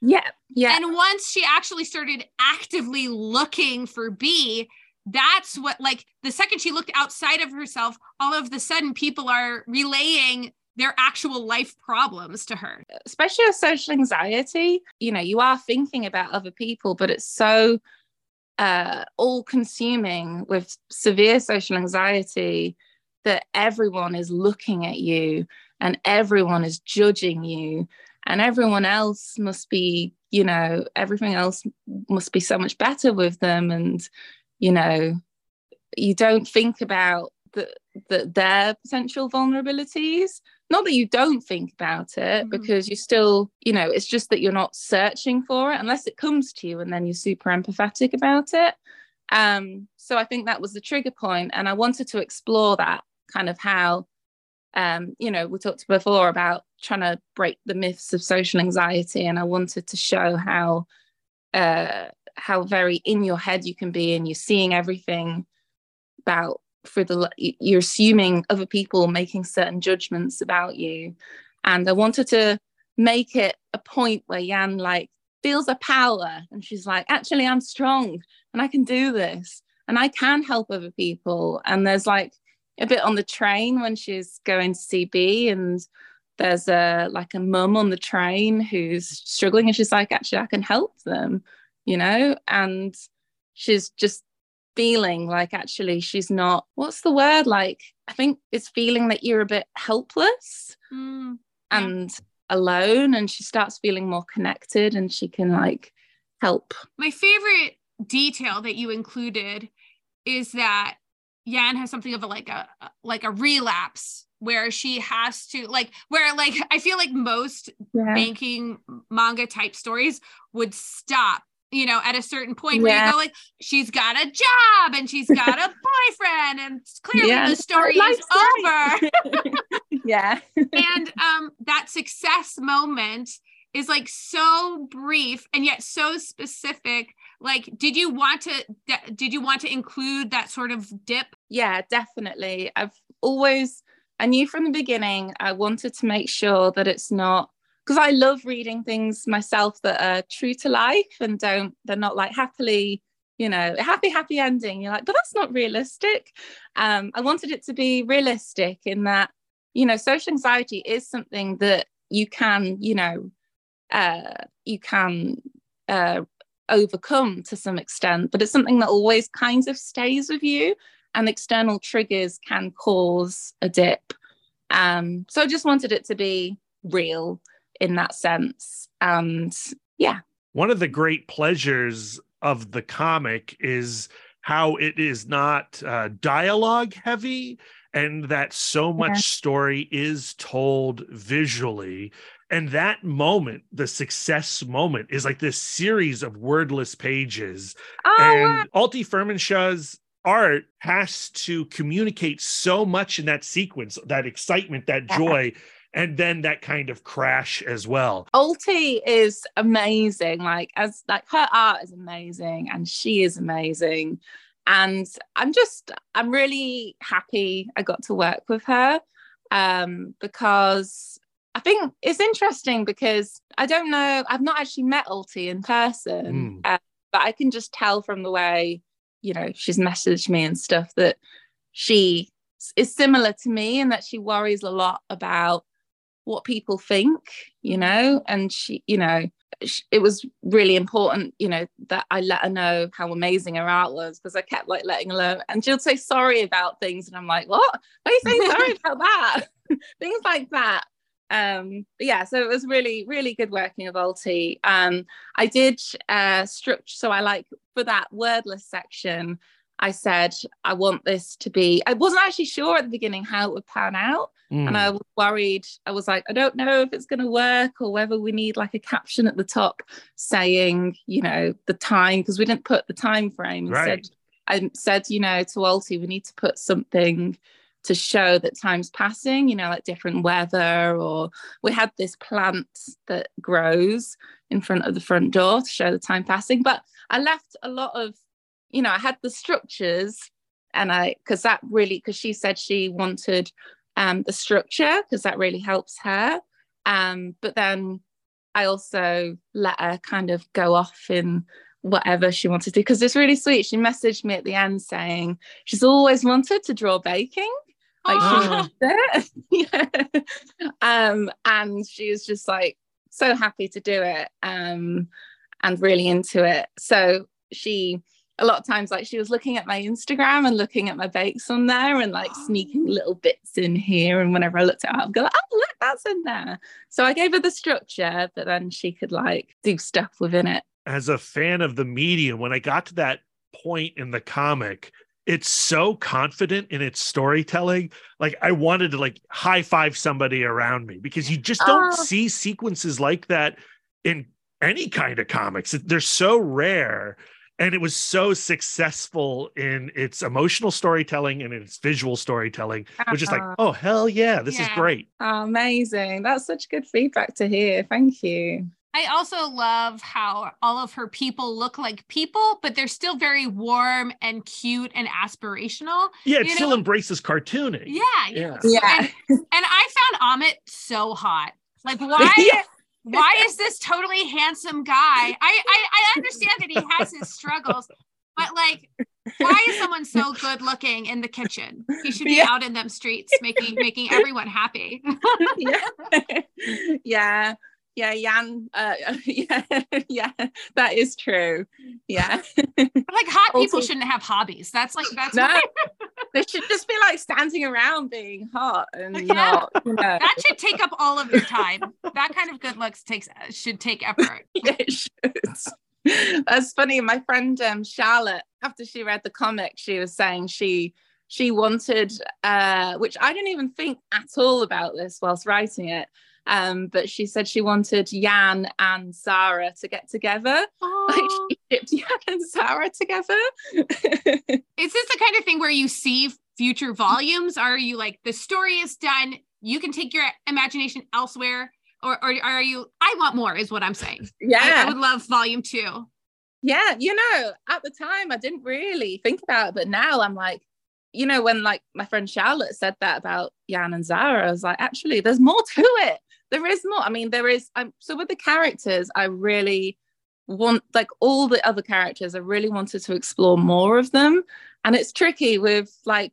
Yeah, yeah, And once she actually started actively looking for B, that's what, like, the second she looked outside of herself, all of the sudden people are relaying their actual life problems to her. especially with social anxiety. You know, you are thinking about other people, but it's so uh, all consuming with severe social anxiety that everyone is looking at you and everyone is judging you and everyone else must be you know everything else must be so much better with them and you know you don't think about the, the their potential vulnerabilities not that you don't think about it Mhm. because you still you know it's just that you're not searching for it unless it comes to you and then you're super empathetic about it um so i think that was the trigger point and i wanted to explore that kind of how um you know we talked before about trying to break the myths of social anxiety and i wanted to show how uh how very in your head you can be and you're seeing everything about for the you're assuming other people making certain judgments about you. And i wanted to make it a point where yan like feels a power. And she's like actually i'm strong and i can do this and i can help other people. And there's like a bit on the train when she's going to cb and there's a like a mum on the train who's struggling and she's like actually i can help them you know? And she's just feeling like actually she's not what's the word? Like i think it's feeling that you're a bit helpless Mm, and alone and she starts feeling more connected and she can like help. My favorite detail that you included is that Yan has something of a like a like a relapse where she has to like where like I feel like most yeah. banking manga type stories would stop you know at a certain point where Yeah. you go like she's got a job and she's got a boyfriend and clearly Yeah. the story is over. yeah. And um that success moment is like so brief and yet so specific. Like did you want to d- did you want to include that sort of dip? Yeah definitely. I've always i knew from the beginning i wanted to make sure that it's not because i love reading things myself that are true to life and don't they're not like happily you know happy happy ending. You're like but that's not realistic. Um i wanted it to be realistic in that you know social anxiety is something that you can you know uh you can uh overcome to some extent but it's something that always kind of stays with you and external triggers can cause a dip. Um, so I just wanted it to be real in that sense. And yeah, One of the great pleasures of the comic is how it is not uh, dialogue heavy and that so much Yeah. story is told visually. And that moment, the success moment, is like this series of wordless pages. oh, wow. and Alti Firmansyah's art has to communicate so much in that sequence, that excitement, that joy, and then that kind of crash as well. Alti is amazing. Like as like her art is amazing and she is amazing. And I'm just I'm really happy I got to work with her um because I think it's interesting because I don't know I've not actually met Alti in person Mm. uh, but I can just tell from the way you know she's messaged me and stuff that she is similar to me and that she worries a lot about what people think you know and she you know it was really important you know that i let her know how amazing her art was because i kept like letting her know and she'll say sorry about things and i'm like what? Why are you saying sorry about that? Things like that. Um but yeah so it was really really good working with Alti. um i did uh structure so i like for that wordless section I said, I want this to be, I wasn't actually sure at the beginning how it would pan out. Mm. And I was worried. I was like, I don't know if it's going to work or whether we need like a caption at the top saying, you know, the time, because we didn't put the time frame. Right. Instead, I said, you know, to Alti, we need to put something to show that time's passing, you know, like different weather, or we had this plant that grows in front of the front door to show the time passing. But I left a lot of, you know, I had the structures and I, because that really, because she said she wanted um, the structure, because that really helps her. Um, but then I also let her kind of go off in whatever she wanted to do because it's really sweet. She messaged me at the end saying she's always wanted to draw baking. Like Oh. she yeah. Um, and she was just like so happy to do it um and really into it. So she a lot of times like she was looking at my Instagram and looking at my bakes on there and like sneaking little bits in here. And whenever I looked at her, I'd go, oh look, that's in there. So I gave her the structure, but then she could like do stuff within it. as a fan of the medium, when I got to that point in the comic, it's so confident in its storytelling. Like I wanted to like high five somebody around me because you just don't Oh. see sequences like that in any kind of comics. They're so rare. And it was so successful in its emotional storytelling and its visual storytelling, which is like, Uh-huh. oh hell yeah, this is great. Oh, amazing. That's such good feedback to hear. Thank you. I also love how all of her people look like people, but they're still very warm and cute and aspirational. Yeah, it You still know- embraces cartooning. Yeah. Yeah. Yeah. And, and I found Amit so hot. Like, why? Yeah. Why is this totally handsome guy? I, I I understand that he has his struggles, but like, why is someone so good looking in the kitchen? He should be Yeah. out in them streets, making making everyone happy. yeah. yeah. Yeah, Jan. Uh, yeah, yeah, that is true. Yeah, like, hot people shouldn't have hobbies. That's like that's no, they should just be like standing around being hot and Yeah. not, you know. that should take up all of your time. That kind of good looks takes should take effort. Yeah, it should. That's funny. My friend um, Charlotte, after she read the comic, she was saying she she wanted, uh, which I didn't even think at all about this whilst writing it. Um, but she said she wanted Jan and Zara to get together. Like Oh. she shipped Jan and Zara together. Is this the kind of thing where you see future volumes? Are you like the story is done? You can take your imagination elsewhere, or, or are you? I want more, is what I'm saying. I, yeah. I would love volume two. yeah you know at the time i didn't really think about it but now i'm like you know when like my friend charlotte said that about jan and zara i was like actually there's more to it there is more i mean there is um, so with the characters i really want like all the other characters i really wanted to explore more of them and it's tricky with like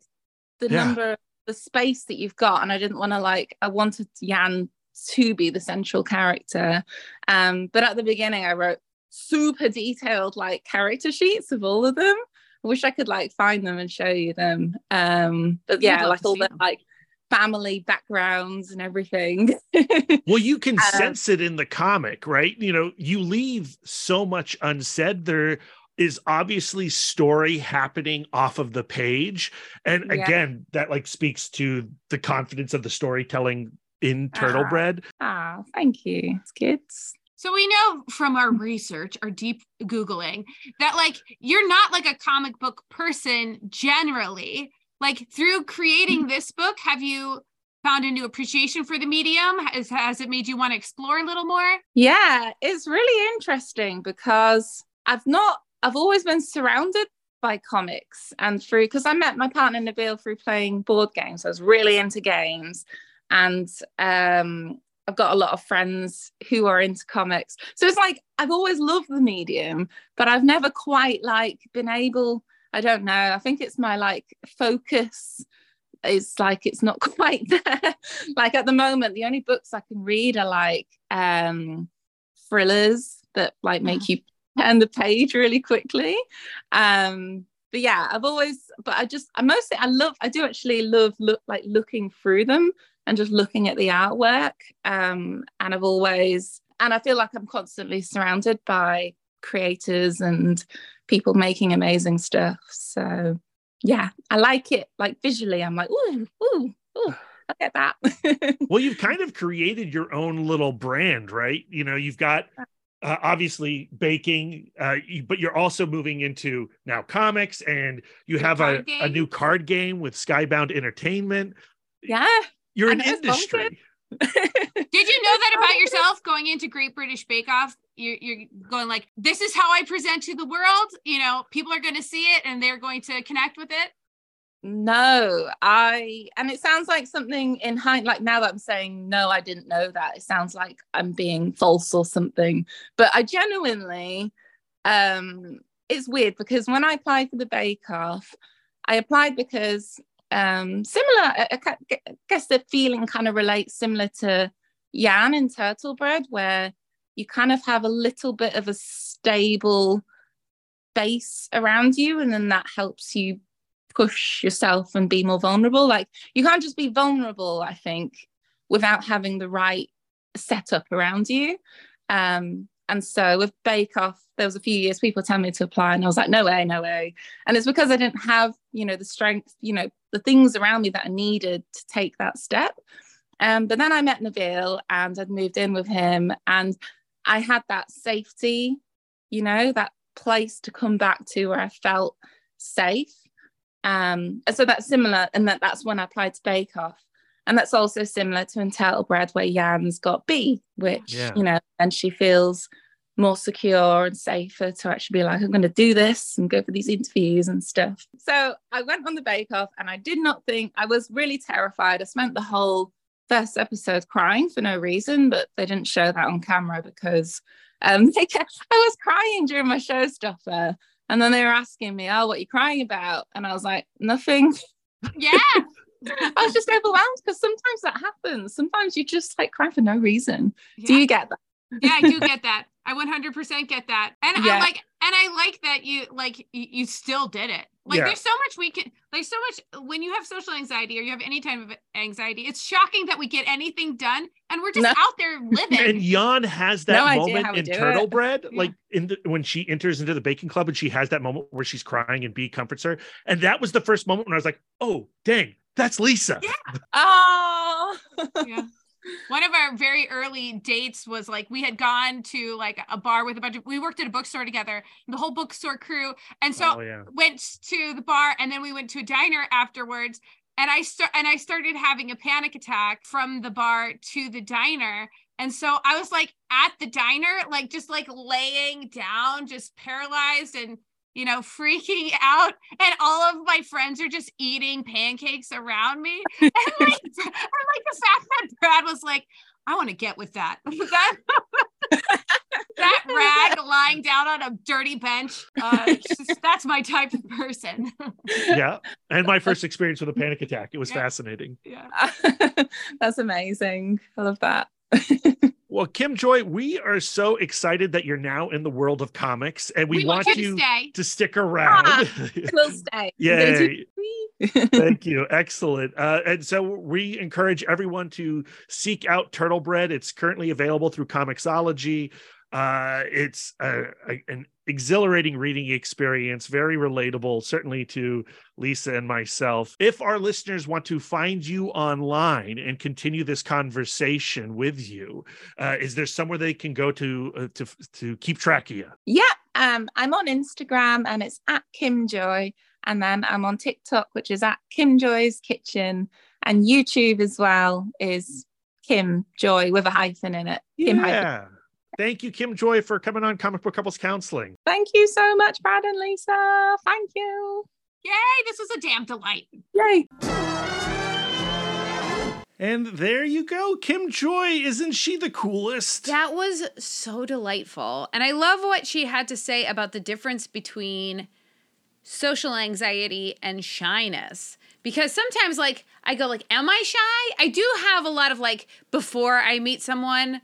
the Yeah. number the space that you've got and i didn't want to like i wanted jan to be the central character um but at the beginning i wrote super detailed like character sheets of all of them. I wish I could like find them and show you them. Um, but yeah, like all see the like family backgrounds and everything. Well, you can Um, sense it in the comic, right? You know, you leave so much unsaid. There is obviously story happening off of the page. And Yeah. again, that like speaks to the confidence of the storytelling in Ah. Turtle Bread. ah, thank you. It's kids. So we know from our research, our deep Googling, that like you're not like a comic book person generally. Like through creating this book, have you found a new appreciation for the medium? Has, has it made you want to explore a little more? Yeah, it's really interesting because I've not, I've always been surrounded by comics and through, because I met my partner Nabil through playing board games. I was really into games and um, I've got a lot of friends who are into comics. So it's like, I've always loved the medium, but I've never quite like been able, I don't know, I think it's my like focus is like it's not quite there. like at the moment, the only books I can read are like um thrillers that like make you turn the page really quickly. Um but yeah, I've always but I just I mostly I love I do actually love look like looking through them and just looking at the artwork. Um and I've always and I feel like I'm constantly surrounded by creators and people making amazing stuff. So yeah, I like it. Like visually, I'm like, ooh, ooh, ooh. I'll get that. well, you've kind of created your own little brand, right? You know, you've got uh, obviously baking, uh, you, but you're also moving into now comics, and you New have a, card a new card game with Skybound Entertainment. yeah. You're I an know it's bullshit. industry. Did you know that about yourself going into Great British Bake Off? You're, you're going like, this is how I present to the world. You know, people are going to see it and they're going to connect with it. No, I and it sounds like something in hind like now that I'm saying no, I didn't know that. It sounds like I'm being false or something. But I genuinely um it's weird because when I applied for the Bake Off, I applied because um similar I, I I guess the feeling kind of relates similar to Yan in Turtle Bread, where you kind of have a little bit of a stable base around you, and then that helps you push yourself and be more vulnerable. Like you can't just be vulnerable, I think, without having the right setup around you. Um, and so with Bake Off, there was a few years people tell me to apply, and I was like, no way, no way. And it's because I didn't have, you know, the strength, you know, the things around me that I needed to take that step. Um, but then I met Nabil and I'd moved in with him, and I had that safety, you know, that place to come back to where I felt safe. Um, and so that's similar, and that, that's when I applied to Bake Off. And that's also similar to Turtle Bread, where Jan's got B, which, Yeah. you know, and she feels more secure and safer to actually be like, I'm going to do this and go for these interviews and stuff. So I went on the Bake Off and I did not think, I was really terrified. I spent the whole first episode crying for no reason, but they didn't show that on camera because um, they kept, I was crying during my showstopper. And then they were asking me, Oh, what are you crying about? And I was like, Nothing. Yeah. I was just overwhelmed because sometimes that happens. Sometimes you just like cry for no reason. Do you get that? yeah, I do get that. I 100% get that. And I like and I like that you like you still did it. Like Yeah. there's so much we can like so much when you have social anxiety or you have any type of anxiety, it's shocking that we get anything done and we're just No. out there living. And Jan has that No moment in Turtle it. Bread, Yeah. like in the, when she enters into the baking club and she has that moment where she's crying and B comforts her. And that was the first moment when I was like, oh, dang, that's Lisa. Yeah. Oh, yeah. One of our very early dates was like we had gone to like a bar with a bunch of we worked at a bookstore together, the whole bookstore crew. And so oh, yeah. went to the bar and then we went to a diner afterwards and I start and I started having a panic attack from the bar to the diner. And so I was like at the diner, like just like laying down, just paralyzed and you know, freaking out. And all of my friends are just eating pancakes around me. And like, and like the fact that Brad was like, I want to get with that. that that rag lying down on a dirty bench. Uh, just, that's my type of person. yeah. And my first experience with a panic attack. It was Yeah. fascinating. yeah. that's amazing. I love that. Well, Kim Joy, we are so excited that you're now in the world of comics and we, want, you you to to stick around. we'll stay. Yay. Thank you. Excellent. Uh, and so we encourage everyone to seek out Turtle Bread. It's currently available through Comixology. Uh, it's a, a- an exhilarating reading experience, very relatable, certainly to Lisa and myself. If our listeners want to find you online and continue this conversation with you, uh, is there somewhere they can go to uh, to to keep track of you? Yeah, um, I'm on Instagram and it's at Kim Joy, and then I'm on TikTok, which is at Kim Joy's Kitchen, and YouTube as well is Kim Joy with a hyphen in it. Kim hyphen. Yeah. Thank you, Kim Joy, for coming on Comic Book Couples Counseling. Thank you so much, Brad and Lisa. Thank you. Yay, this was a damn delight. Yay. And there you go. Kim Joy, isn't she the coolest? That was so delightful. And I love what she had to say about the difference between social anxiety and shyness. Because sometimes like I go like am I shy? I do have a lot of like before I meet someone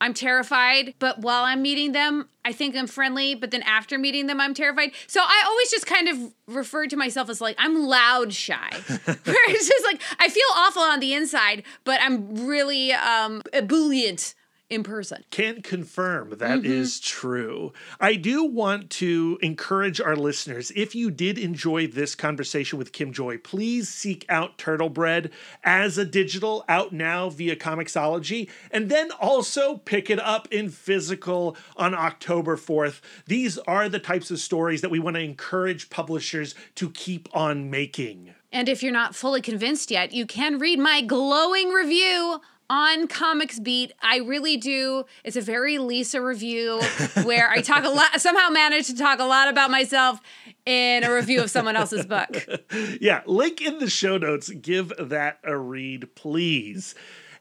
I'm terrified, but while I'm meeting them, I think I'm friendly, but then after meeting them, I'm terrified. So I always just kind of refer to myself as like, I'm loud shy. Where it's just like, I feel awful on the inside, but I'm really um, ebullient in person. Can confirm that mm-hmm. is true. I do want to encourage our listeners if you did enjoy this conversation with Kim Joy, please seek out Turtle Bread as a digital out now via Comixology, and then also pick it up in physical on October 4th. These are the types of stories that we want to encourage publishers to keep on making. And if you're not fully convinced yet, you can read my glowing review on Comics Beat. I really do. It's a very Lisa review where I talk a lot, somehow manage to talk a lot about myself in a review of someone else's book. yeah, link in the show notes. Give that a read, please.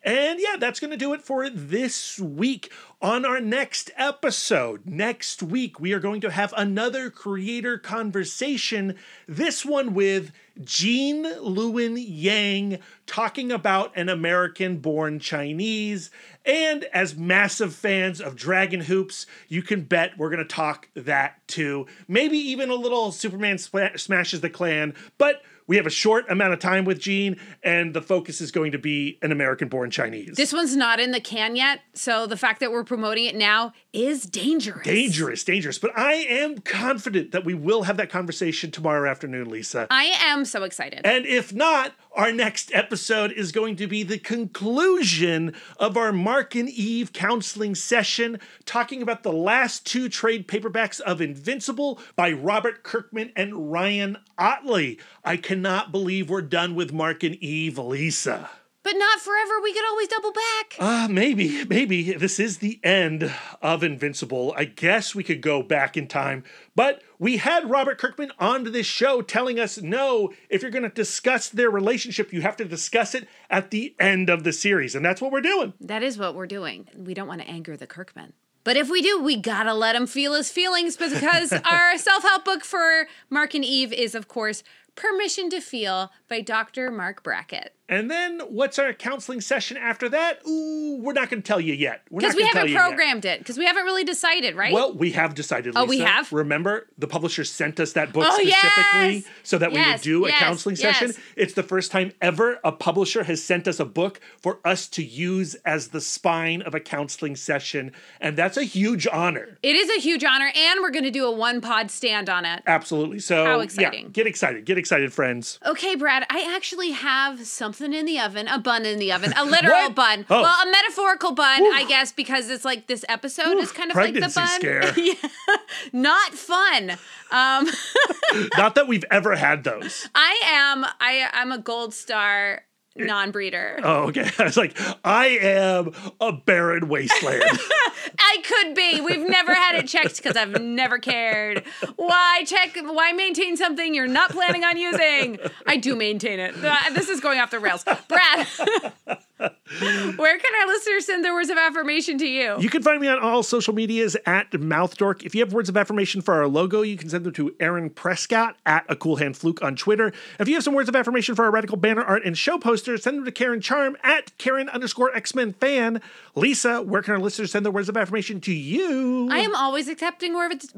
And yeah, that's going to do it for this week. On our next episode, next week, we are going to have another creator conversation. This one with Gene Luen Yang talking about an American born Chinese. And as massive fans of Dragon Hoops, you can bet we're going to talk that too. Maybe even a little Superman sma- smashes the Klan, but we have a short amount of time with Gene, and the focus is going to be an American born Chinese. This one's not in the can yet, so the fact that we're promoting it now is dangerous. dangerous, dangerous. But I am confident that we will have that conversation tomorrow afternoon, Lisa. I am so excited. And if not, our next episode is going to be the conclusion of our Mark and Eve counseling session, talking about the last two trade paperbacks of Invincible by Robert Kirkman and Ryan Ottley. I cannot believe we're done with Mark and Eve, Lisa. But not forever. We could always double back. Uh, maybe, maybe this is the end of Invincible. I guess we could go back in time. But we had Robert Kirkman on this show telling us no, if you're going to discuss their relationship, you have to discuss it at the end of the series. And that's what we're doing. That is what we're doing. We don't want to anger the Kirkman. But if we do, we gotta let him feel his feelings because our self help book for Mark and Eve is, of course, Permission to Feel by Dr. Marc Brackett. And then what's our counseling session after that? Ooh, we're not going to tell you yet. Because we haven't programmed it, because we haven't really decided, right? Well, we have decided. Oh, we have? Remember, the publisher sent us that book Oh, specifically yes! so that we would Yes, do a yes, counseling session. It's the first time ever a publisher has sent us a book for us to use as the spine of a counseling session, and that's a huge honor. it is a huge honor, and we're gonna do a one pod stand on it. Absolutely. So, How yeah, exciting. get excited. Get excited, friends. Okay, Brad, I actually have something in the oven, a bun in the oven, a literal bun. Oh. Well, a metaphorical bun, I guess, because it's like this episode is kind of like the Pregnancy bun. scare. yeah. Not fun. Um, Not that we've ever had those. I am I I'm a gold star non-breeder. Oh, okay. I was like, I am a barren wasteland. I could be. We've never had it checked because I've never cared. Why check? Why maintain something you're not planning on using? I do maintain it. Uh, This is going off the rails, Brad. where can our listeners send their words of affirmation to you? You can find me on all social medias at MouthDork. If you have words of affirmation for our logo, you can send them to Aaron Prescott at a cool hand fluke on Twitter. If you have some words of affirmation for our radical banner art and show posters, send them to Karen Charm at Karen underscore X Men fan. Lisa, where can our listeners send their words of affirmation to you? I am always accepting words.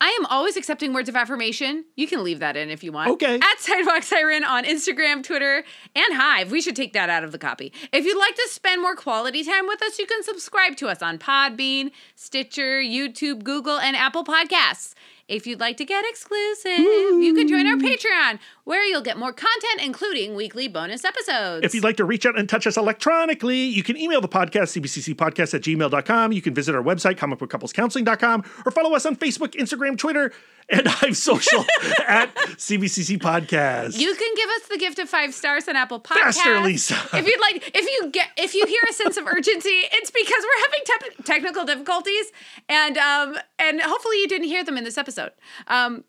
I am always accepting words of affirmation. You can leave that in if you want. Okay. At Sidewalk Siren on Instagram, Twitter, and Hive. We should take that out of the copy. If you'd like to spend more quality time with us, you can subscribe to us on Podbean, Stitcher, YouTube, Google, and Apple Podcasts. If you'd like to get exclusive, you can join our Patreon, where you'll get more content, including weekly bonus episodes. If you'd like to reach out and touch us electronically, you can email the podcast, cbccpodcast at gmail.com. You can visit our website, comicbookcouplescounseling.com, or follow us on Facebook, Instagram, Twitter, and Hive Social at CBCC Podcast. You can give us the gift of five stars on Apple Podcasts. Faster, Lisa. If you'd like, if you get, if you hear a sense of urgency, it's because we're having tep- technical difficulties, and um, and hopefully you didn't hear them in this episode. Um,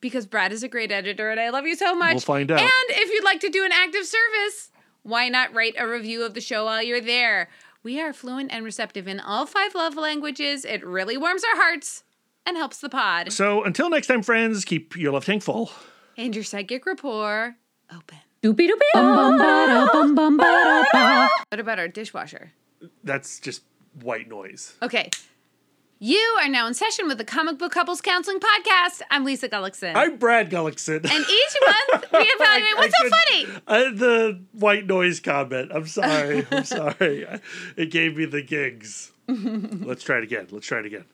because Brad is a great editor, and I love you so much. We'll find out. And if you'd like to do an active service, why not write a review of the show while you're there? We are fluent and receptive in all five love languages. It really warms our hearts and helps the pod. So until next time, friends, keep your love tank full. And your psychic rapport open. Doopy doopy bum bum ba bum bum ba ba. What about our dishwasher? That's just white noise. Okay. You are now in session with the Comic Book Couples Counseling Podcast. I'm Lisa Gullickson. I'm Brad Gullickson. and each month we evaluate what's so funny. Uh, the white noise comment. I'm sorry. I'm sorry. It gave me the gigs. Let's try it again. Let's try it again.